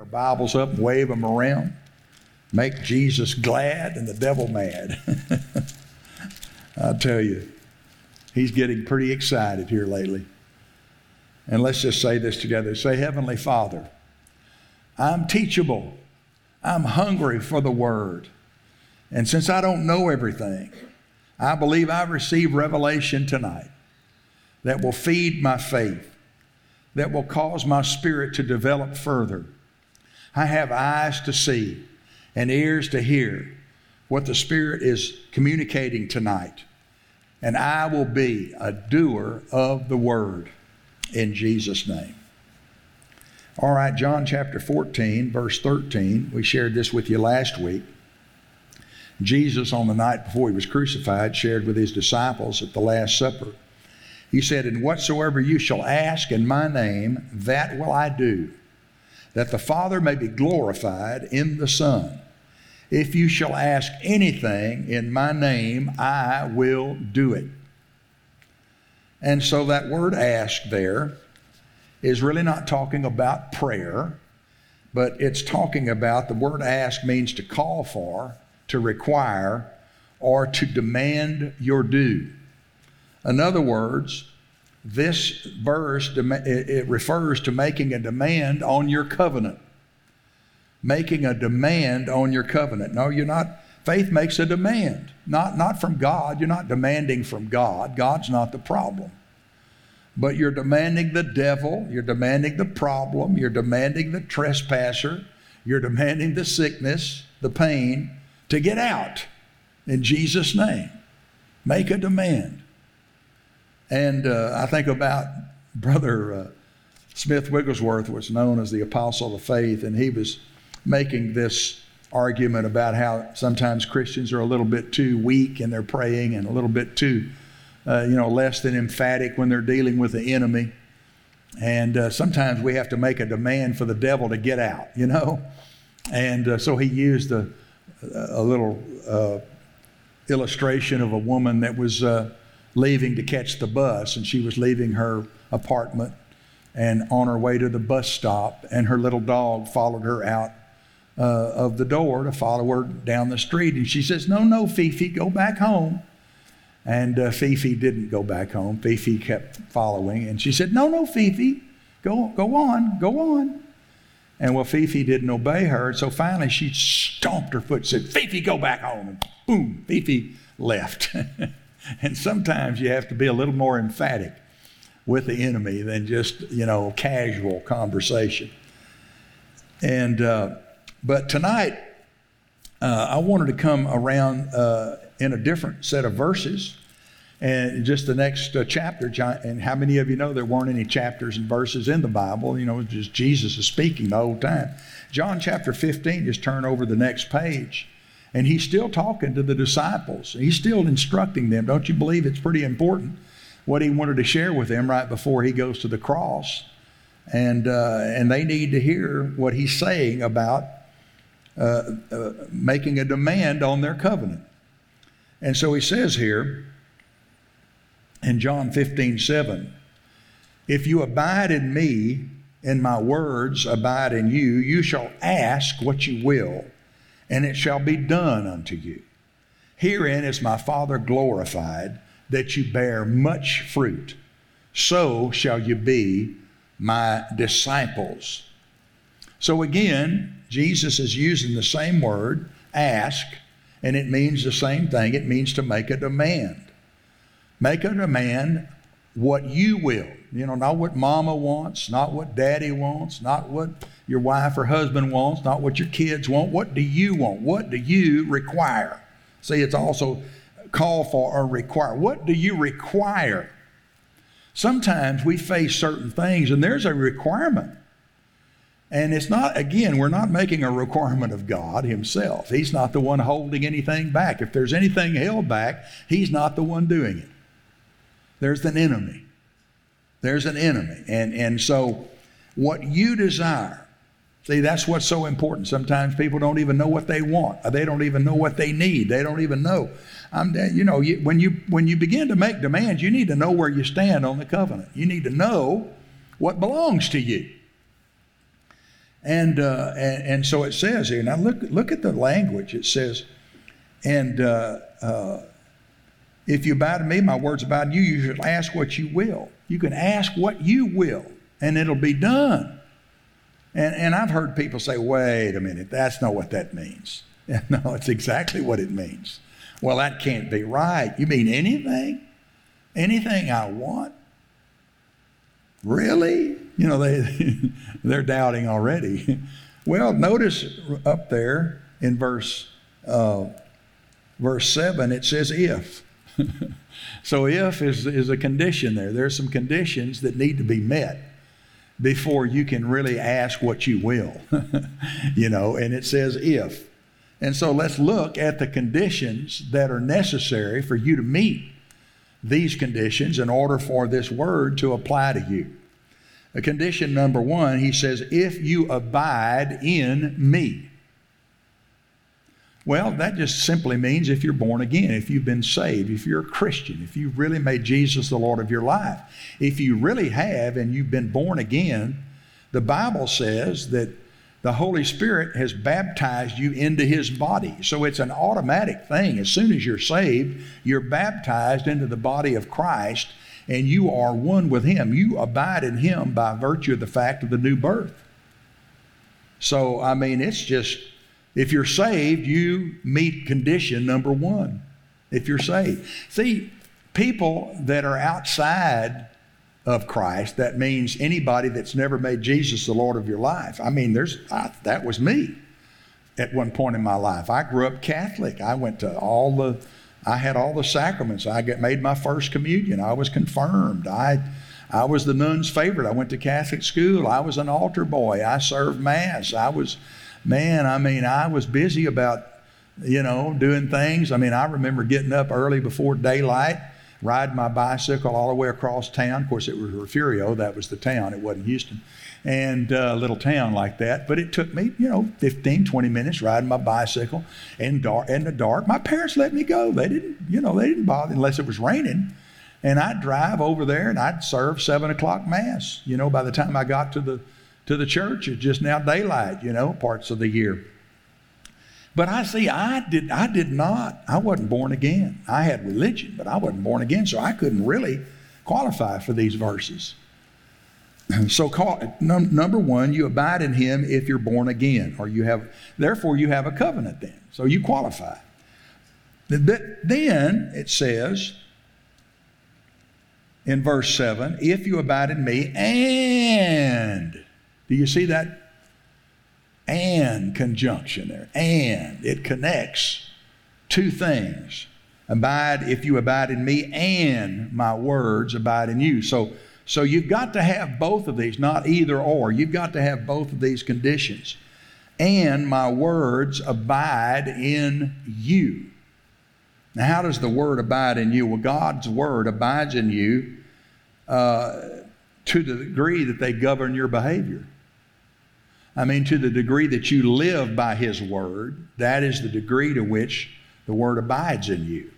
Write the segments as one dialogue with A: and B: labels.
A: our Bibles up wave them around, make Jesus glad and the devil mad. I tell you, he's getting pretty excited here lately. And let's just say this together say, Heavenly Father, I'm teachable. I'm hungry for the Word. And since I don't know everything, I believe I've received revelation tonight that will feed my faith, that will cause my spirit to develop further. I have eyes to see and ears to hear what the Spirit is communicating tonight. And I will be a doer of the Word in Jesus' name. All right, John chapter 14, verse 13. We shared this with you last week. Jesus, on the night before he was crucified, shared with his disciples at the Last Supper. He said, And whatsoever you shall ask in my name, that will I do, that the Father may be glorified in the Son. If you shall ask anything in my name, I will do it. And so that word ask there is really not talking about prayer, but it's talking about the word ask means to call for, to require, or to demand your due. In other words, this verse it refers to making a demand on your covenant. Making a demand on your covenant. No, you're not. Faith makes a demand, not, not from God. You're not demanding from God. God's not the problem. But you're demanding the devil, you're demanding the problem, you're demanding the trespasser, you're demanding the sickness, the pain to get out in Jesus' name. Make a demand. And uh, I think about Brother uh, Smith Wigglesworth, was known as the apostle of faith, and he was making this argument about how sometimes Christians are a little bit too weak in their praying and a little bit too, uh, you know, less than emphatic when they're dealing with the enemy. And uh, sometimes we have to make a demand for the devil to get out, you know. And uh, so he used a, a little uh, illustration of a woman that was uh, leaving to catch the bus, and she was leaving her apartment and on her way to the bus stop, and her little dog followed her out uh, of the door to follow her down the street. And she says, No, no, Fifi, go back home. And uh, Fifi didn't go back home. Fifi kept following. And she said, No, no, Fifi, go, go on, go on. And well, Fifi didn't obey her. So finally she stomped her foot and said, Fifi, go back home. And boom, Fifi left. and sometimes you have to be a little more emphatic with the enemy than just, you know, casual conversation. And, uh, but tonight, uh, I wanted to come around uh, in a different set of verses. And just the next uh, chapter, John, and how many of you know there weren't any chapters and verses in the Bible? You know, just Jesus is speaking the whole time. John chapter 15, just turn over the next page. And he's still talking to the disciples. He's still instructing them. Don't you believe it's pretty important what he wanted to share with them right before he goes to the cross? And, uh, and they need to hear what he's saying about uh, uh, making a demand on their covenant. And so he says here in John 15 7, if you abide in me, and my words abide in you, you shall ask what you will, and it shall be done unto you. Herein is my Father glorified, that you bear much fruit. So shall you be my disciples. So again, Jesus is using the same word, ask, and it means the same thing. It means to make a demand. Make a demand what you will. You know, not what mama wants, not what daddy wants, not what your wife or husband wants, not what your kids want. What do you want? What do you require? See, it's also call for or require. What do you require? Sometimes we face certain things and there's a requirement. And it's not, again, we're not making a requirement of God Himself. He's not the one holding anything back. If there's anything held back, He's not the one doing it. There's an enemy. There's an enemy. And, and so, what you desire, see, that's what's so important. Sometimes people don't even know what they want, they don't even know what they need, they don't even know. I'm, you know, you, when, you, when you begin to make demands, you need to know where you stand on the covenant. You need to know what belongs to you. And, uh, and, and so it says here. Now look look at the language. It says, and uh, uh, if you abide in me, my words abide in you. You should ask what you will. You can ask what you will, and it'll be done. And, and I've heard people say, wait a minute, that's not what that means. no, it's exactly what it means. Well, that can't be right. You mean anything? Anything I want? Really? You know, they, they're doubting already. Well, notice up there in verse, uh, verse 7, it says if. So if is, is a condition there. There's some conditions that need to be met before you can really ask what you will. you know, and it says if. And so let's look at the conditions that are necessary for you to meet these conditions in order for this word to apply to you. A condition number one, he says, if you abide in me. Well, that just simply means if you're born again, if you've been saved, if you're a Christian, if you've really made Jesus the Lord of your life. If you really have and you've been born again, the Bible says that the Holy Spirit has baptized you into His body. So it's an automatic thing. As soon as you're saved, you're baptized into the body of Christ and you are one with Him. You abide in Him by virtue of the fact of the new birth. So, I mean, it's just, if you're saved, you meet condition number one. If you're saved. See, people that are outside of Christ, that means anybody that's never made Jesus the Lord of your life. I mean, there's I, that was me at one point in my life. I grew up Catholic. I went to all the I had all the sacraments. I made my first communion. I was confirmed. I, I was the nun's favorite. I went to Catholic school. I was an altar boy. I served Mass. I was, man, I mean, I was busy about, you know, doing things. I mean, I remember getting up early before daylight, riding my bicycle all the way across town. Of course, it was Refugio. That was the town. It wasn't Houston and a uh, little town like that. But it took me, you know, 15, 20 minutes riding my bicycle in, dark, in the dark. My parents let me go. They didn't, you know, they didn't bother unless it was raining. And I'd drive over there and I'd serve seven o'clock mass. You know, by the time I got to the to the church, it's just now daylight. You know, parts of the year. But I see, I did, I did not. I wasn't born again. I had religion, but I wasn't born again, so I couldn't really qualify for these verses. So, call, num, number one, you abide in Him if you're born again, or you have, therefore, you have a covenant then. So you qualify. Then it says in verse 7 if you abide in me, and, do you see that? And conjunction there. And it connects two things. Abide if you abide in me, and my words abide in you. So, so you've got to have both of these, not either or. You've got to have both of these conditions. And my words abide in you. Now, how does the word abide in you? Well, God's word abides in you uh, to the degree that they govern your behavior. I mean, to the degree that you live by His word, that is the degree to which the word abides in you.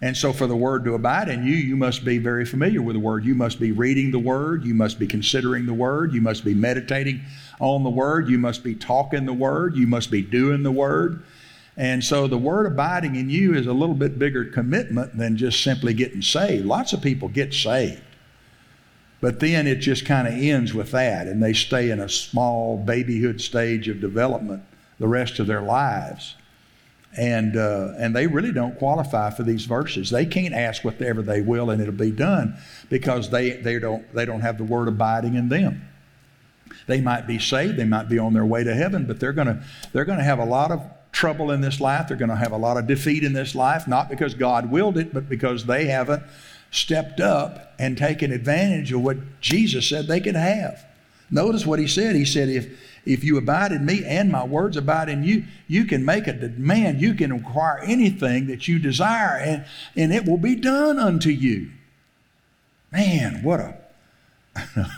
A: And so, for the word to abide in you, you must be very familiar with the word. You must be reading the word. You must be considering the word. You must be meditating on the word. You must be talking the word. You must be doing the word. And so, the word abiding in you is a little bit bigger commitment than just simply getting saved. Lots of people get saved, but then it just kind of ends with that, and they stay in a small babyhood stage of development the rest of their lives and uh, and they really don't qualify for these verses. They can't ask whatever they will, and it'll be done because they they don't they don't have the word abiding in them. They might be saved, they might be on their way to heaven, but they're gonna they're gonna have a lot of trouble in this life. They're gonna have a lot of defeat in this life, not because God willed it, but because they haven't stepped up and taken advantage of what Jesus said they could have. Notice what he said. He said, if if you abide in me and my words abide in you, you can make a demand. You can inquire anything that you desire, and, and it will be done unto you. Man, what a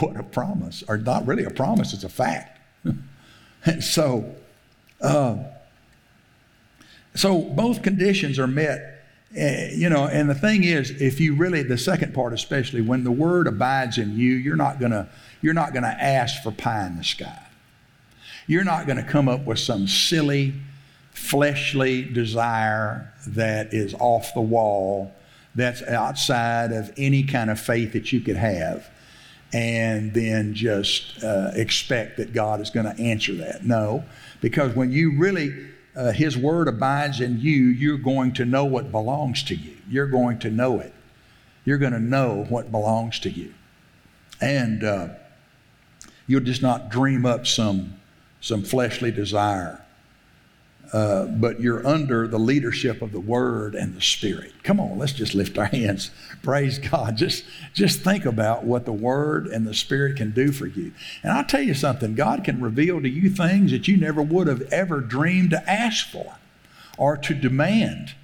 A: what a promise. Or not really a promise, it's a fact. and so uh, so both conditions are met uh, you know, and the thing is, if you really, the second part especially, when the word abides in you, you're not gonna, you're not to ask for pie in the sky. You're not to come up with some silly, fleshly desire that is off the wall, that's outside of any kind of faith that you could have, and then just uh, expect that God is to answer that. No, because when you really, uh, His Word abides in you, you're going to know what belongs to you. You're going to know it. You're going to know what belongs to you. And uh, you'll just not dream up some some fleshly desire. Uh, but you're under the leadership of the Word and the Spirit. Come on, let's just lift our hands. Praise God. Just, just think about what the Word and the Spirit can do for you. And I'll tell you something God can reveal to you things that you never would have ever dreamed to ask for or to demand.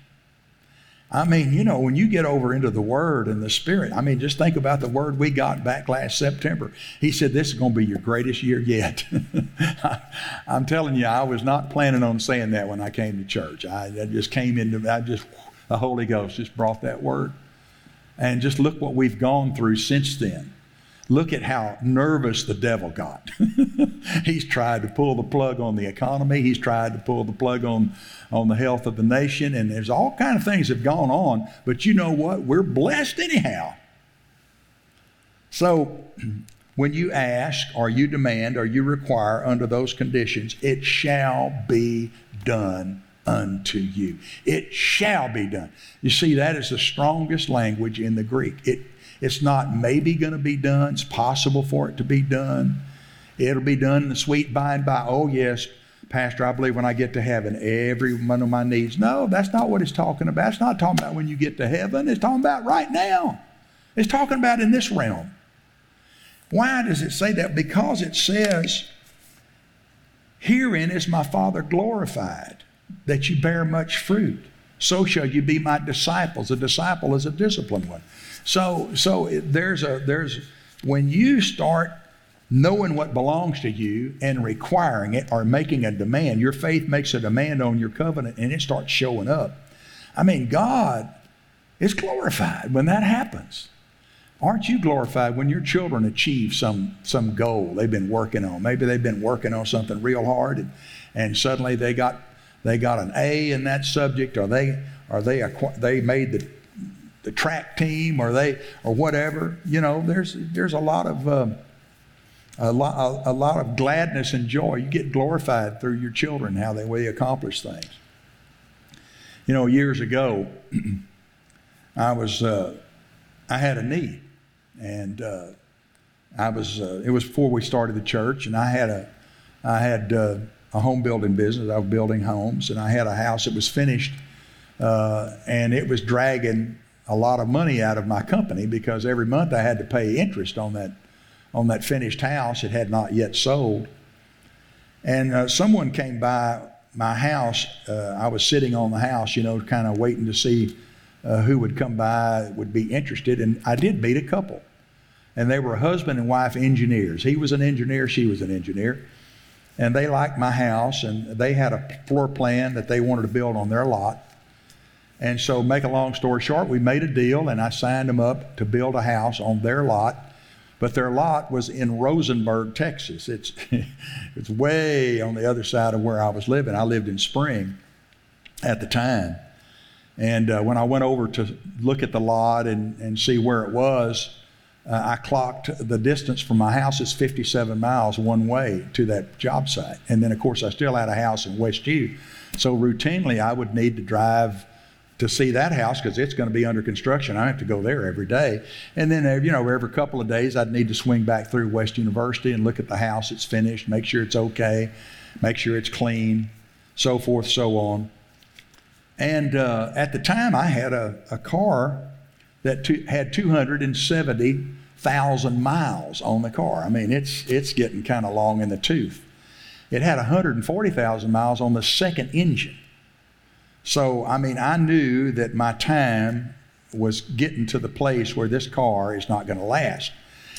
A: I mean, you know, when you get over into the Word and the Spirit, I mean, just think about the word we got back last September. He said, This is going to be your greatest year yet. I'm telling you, I was not planning on saying that when I came to church. I, I just came into, I just, the Holy Ghost just brought that word. And just look what we've gone through since then. Look at how nervous the devil got. He's tried to pull the plug on the economy. He's tried to pull the plug on, on the health of the nation. And there's all kind of things have gone on. But you know what? We're blessed anyhow. So when you ask or you demand or you require under those conditions, it shall be done unto you. It shall be done. You see, that is the strongest language in the Greek. It it's not maybe going to be done, it's possible for it to be done. It'll be done in the sweet by and by. Oh, yes, Pastor, I believe when I get to heaven, every one of my needs. No, that's not what it's talking about. It's not talking about when you get to heaven, it's talking about right now. It's talking about in this realm. Why does it say that? Because it says, Herein is my Father glorified, that you bear much fruit. So shall you be my disciples. A disciple is a disciplined one. So, so there's a there's when you start knowing what belongs to you and requiring it or making a demand, your faith makes a demand on your covenant and it starts showing up. I mean, God is glorified when that happens. Aren't you glorified when your children achieve some some goal they've been working on? Maybe they've been working on something real hard and, and suddenly they got they got an A in that subject or they or they they made the the track team or they or whatever. You know, there's there's a lot of um, a lot a, a, lot of gladness and joy. You get glorified through your children how they way accomplish things. You know, years ago, I was uh, I had a need, and uh, I was uh, it was before we started the church, and I had a I had uh, a home building business. I was building homes, and I had a house that was finished, uh, and it was dragging a lot of money out of my company because every month I had to pay interest on that on that finished house. It had not yet sold. And uh, someone came by my house. Uh, I was sitting on the house, you know, kind of waiting to see uh, who would come by, would be interested. And I did meet a couple. And they were husband and wife engineers. He was an engineer, she was an engineer. And they liked my house, and they had a floor plan that they wanted to build on their lot. And so, make a long story short, we made a deal and I signed them up to build a house on their lot. But their lot was in Rosenberg, Texas. It's, it's way on the other side of where I was living. I lived in Spring at the time. And uh, when I went over to look at the lot and, and see where it was, uh, I clocked the distance from my house is 57 miles one way to that job site. And then, of course, I still had a house in West U. So routinely, I would need to drive to see that house because it's going to be under construction. I have to go there every day. And then, uh, you know, every couple of days, I'd need to swing back through West University and look at the house. It's finished, make sure it's okay, make sure it's clean, so forth, so on. And uh, at the time, I had a, a car that had 270,000 miles on the car. I mean, it's, it's getting kind of long in the tooth. It had 140,000 miles on the second engine. So, I mean, I knew that my time was getting to the place where this car is not going to last.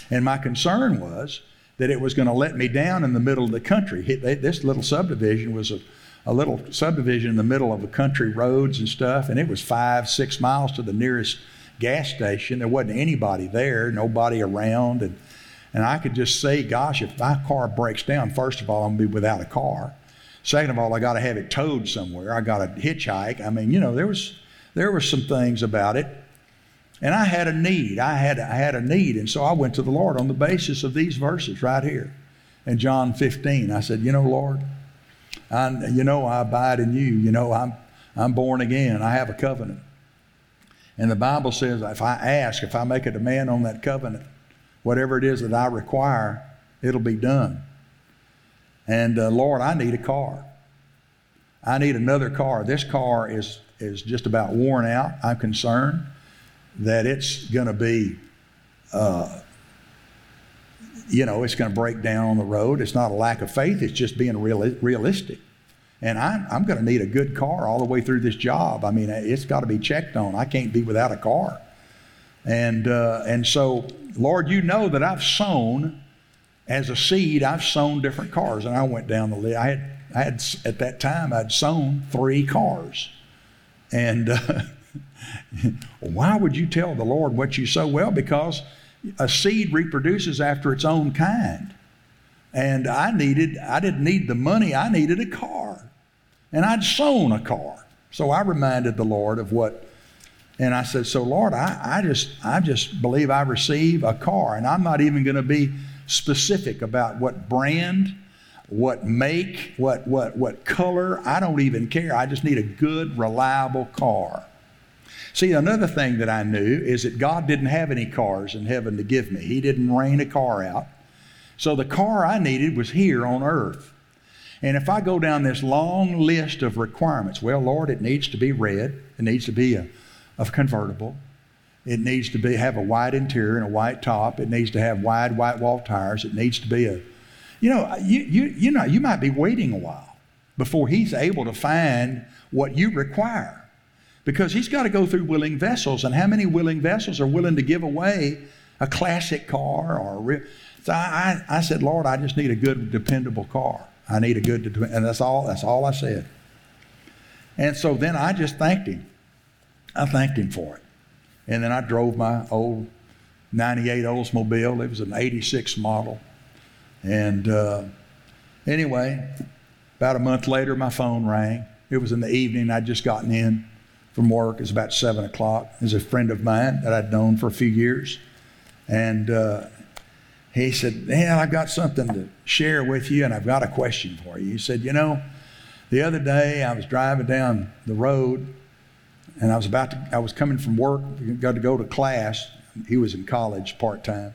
A: And my concern was that it was going to let me down in the middle of the country. This little subdivision was a, a little subdivision in the middle of the country roads and stuff, and it was five, six miles to the nearest gas station. There wasn't anybody there, nobody around, and And I could just say, gosh, if my car breaks down, first of all, I'm to be without a car. Second of all, I got to have it towed somewhere. I got to hitchhike. I mean, you know, there was there were some things about it. And I had a need. I had I had a need, and so I went to the Lord on the basis of these verses right here in John 15. I said, you know, Lord, I, you know I abide in you. You know I'm I'm born again. I have a covenant. And the Bible says if I ask, if I make a demand on that covenant, whatever it is that I require, it'll be done. And uh, Lord, I need a car. I need another car. This car is, is just about worn out. I'm concerned that it's going to be, uh, you know, it's going to break down on the road. It's not a lack of faith, it's just being real, realistic. And I'm, I'm going to need a good car all the way through this job. I mean, it's got to be checked on. I can't be without a car. And, uh, and so, Lord, you know that I've sown as a seed, I've sown different cars. And I went down the list. I had, I had at that time, I'd sown three cars. And uh, why would you tell the Lord what you sow? Well, because a seed reproduces after its own kind. And I needed, I didn't need the money, I needed a car. And I'd sown a car. So I reminded the Lord of what and I said, So Lord, I, I just I just believe I receive a car. And I'm not even going to be specific about what brand, what make, what what what color. I don't even care. I just need a good, reliable car. See, another thing that I knew is that God didn't have any cars in heaven to give me. He didn't rain a car out. So the car I needed was here on earth. And if I go down this long list of requirements, well, Lord, it needs to be red. It needs to be a of convertible. It needs to be have a white interior and a white top. It needs to have wide white wall tires. It needs to be a, you know, you you you know you might be waiting a while before he's able to find what you require, because he's got to go through willing vessels. And how many willing vessels are willing to give away a classic car or? A re- so I, I said, Lord, I just need a good, dependable car. I need a good, and that's all. That's all I said. And so then I just thanked him. I thanked him for it. And then I drove my old 98 Oldsmobile. It was an 86 model. And uh, anyway, about a month later, my phone rang. It was in the evening. I'd just gotten in from work. It was about 7 o'clock. Was a friend of mine that I'd known for a few years. And uh, he said, Man, I've got something to share with you, and I've got a question for you. He said, You know, the other day I was driving down the road and I was about to, I was coming from work, got to go to class. He was in college part time.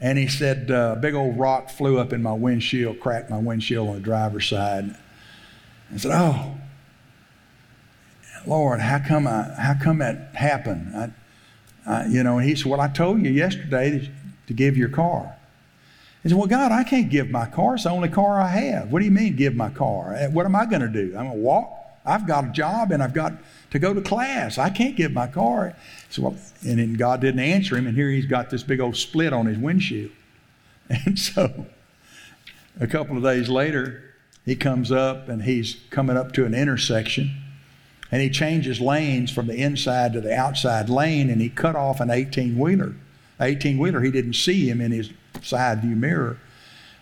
A: And he said, uh, a big old rock flew up in my windshield, cracked my windshield on the driver's side. I said, oh, Lord, how come I, how come that happened? I, I, you know, and he said, well, I told you yesterday to give your car. He said, well, God, I can't give my car. It's the only car I have. What do you mean give my car? What am I going to do? I'm going to walk? I've got a job and I've got to go to class. I can't give my car. So, and then God didn't answer him, and here he's got this big old split on his windshield. And so, a couple of days later, he comes up and he's coming up to an intersection, and he changes lanes from the inside to the outside lane, and he cut off an 18 wheeler. 18 wheeler, he didn't see him in his side view mirror.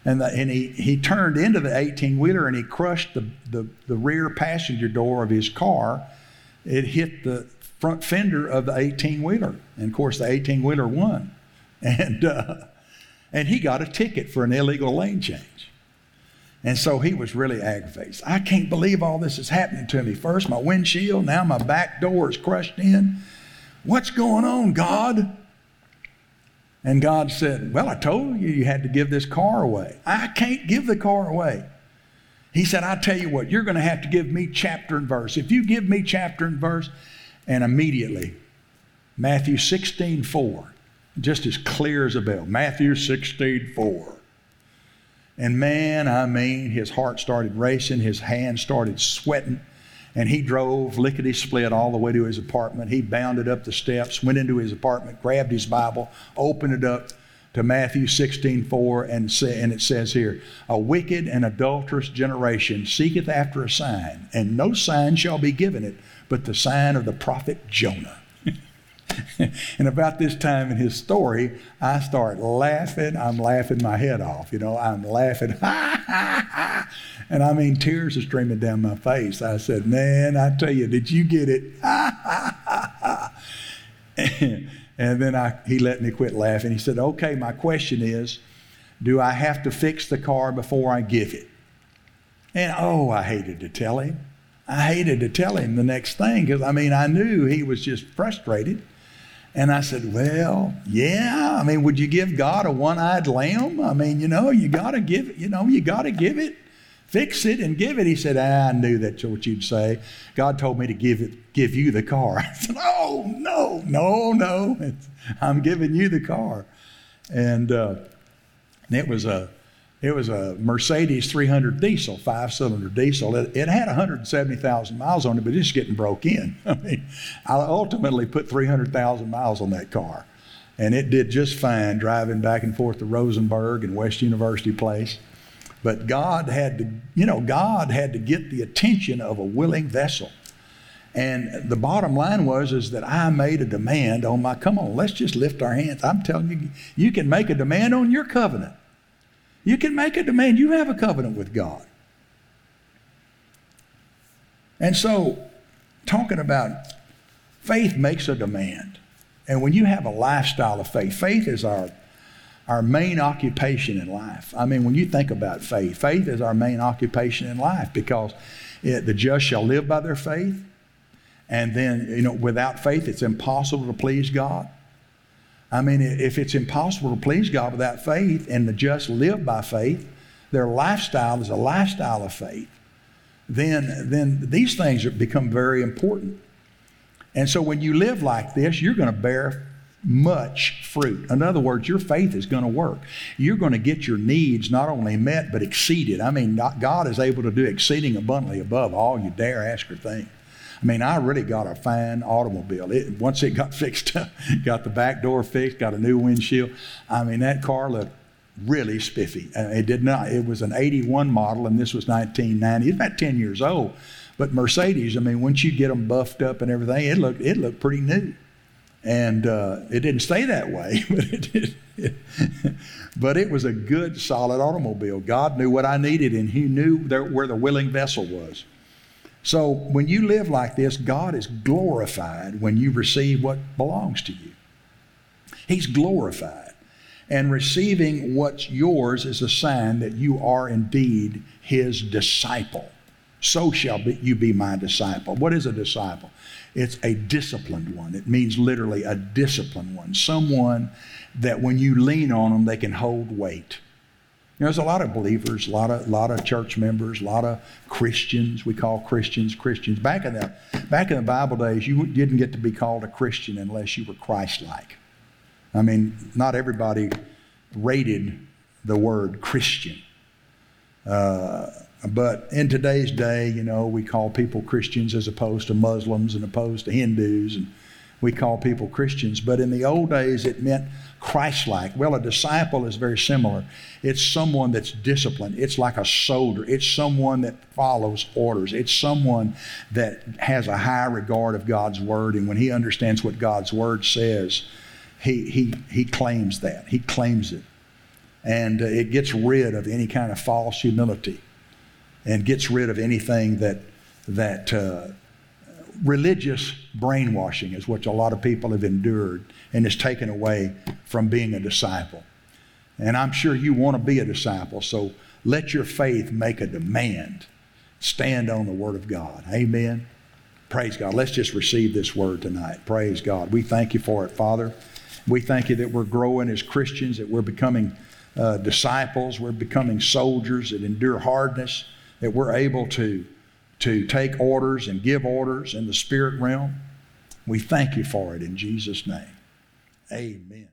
A: And, the, and he, he turned into the 18 wheeler and he crushed the, the, the rear passenger door of his car. It hit the front fender of the 18 wheeler. And of course, the 18 wheeler won. And, uh, and he got a ticket for an illegal lane change. And so he was really aggravated. I can't believe all this is happening to me. First, my windshield, now my back door is crushed in. What's going on, God? And God said, Well, I told you you had to give this car away. I can't give the car away. He said, I tell you what, you're going to have to give me chapter and verse. If you give me chapter and verse, and immediately, Matthew 16, 4, just as clear as a bell. Matthew 16, 4. And man, I mean, his heart started racing, his hands started sweating. And he drove lickety split all the way to his apartment. He bounded up the steps, went into his apartment, grabbed his Bible, opened it up to Matthew 16 4, and, say, and it says here, A wicked and adulterous generation seeketh after a sign, and no sign shall be given it but the sign of the prophet Jonah. and about this time in his story, I start laughing. I'm laughing my head off. You know, I'm laughing. and I mean, tears are streaming down my face. I said, Man, I tell you, did you get it? and then I, he let me quit laughing. He said, Okay, my question is, do I have to fix the car before I give it? And oh, I hated to tell him. I hated to tell him the next thing because I mean, I knew he was just frustrated. And I said, Well, yeah. I mean, would you give God a one eyed lamb? I mean, you know, you got to give it, you know, you got to give it, fix it and give it. He said, ah, I knew that's what you'd say. God told me to give it, give you the car. I said, Oh, no, no, no. It's, I'm giving you the car. And uh, it was a, it was a Mercedes 300 diesel, five cylinder diesel. It, it had 170,000 miles on it, but it's getting broke in. I mean, I ultimately put 300,000 miles on that car. And it did just fine driving back and forth to Rosenberg and West University Place. But God had to, you know, God had to get the attention of a willing vessel. And the bottom line was is that I made a demand on my, come on, let's just lift our hands. I'm telling you, you can make a demand on your covenant. You can make a demand. You have a covenant with God. And so, talking about faith makes a demand. And when you have a lifestyle of faith, faith is our, our main occupation in life. I mean, when you think about faith, faith is our main occupation in life because it, the just shall live by their faith. And then, you know, without faith, it's impossible to please God. I mean, if it's impossible to please God without faith and the just live by faith, their lifestyle is a lifestyle of faith, then, then these things become very important. And so when you live like this, you're going to bear much fruit. In other words, your faith is going to work. You're going to get your needs not only met, but exceeded. I mean, God is able to do exceeding abundantly above all you dare ask or think. I mean, I really got a fine automobile. It, once it got fixed up, got the back door fixed, got a new windshield. I mean, that car looked really spiffy. It did not. It was an 81 model, and this was 1990. It's about 10 years old. But Mercedes, I mean, once you get them buffed up and everything, it looked it looked pretty new. And uh, it didn't stay that way, but it did. but it was a good, solid automobile. God knew what I needed, and He knew there, where the willing vessel was. So when you live like this, God is glorified when you receive what belongs to you. He's glorified. And receiving what's yours is a sign that you are indeed His disciple. So shall be, you be my disciple. What is a disciple? It's a disciplined one. It means literally a disciplined one. Someone that when you lean on them, they can hold weight. You know, there's a lot of believers, a lot of, lot of church members, a lot of Christians. We call Christians Christians. Back in the, back in the Bible days, you didn't get to be called a Christian unless you were Christ-like. I mean, not everybody rated the word Christian. Uh, but in today's day, you know, we call people Christians as opposed to Muslims and opposed to Hindus, and we call people Christians. But in the old days, it meant Christ like. Well, a disciple is very similar. It's someone that's disciplined. It's like a soldier. It's someone that follows orders. It's someone that has a high regard of God's word. And when he understands what God's word says, he, he, he claims that. He claims it. And uh, it gets rid of any kind of false humility and gets rid of anything that, that uh, religious brainwashing is what a lot of people have endured and is taken away from being a disciple. And I'm sure you want to be a disciple, so let your faith make a demand. Stand on the Word of God. Amen. Praise God. Let's just receive this word tonight. Praise God. We thank you for it, Father. We thank you that we're growing as Christians, that we're becoming uh, disciples, we're becoming soldiers that endure hardness, that we're able to to take orders and give orders in the spirit realm. We thank you for it in Jesus' name. Amen.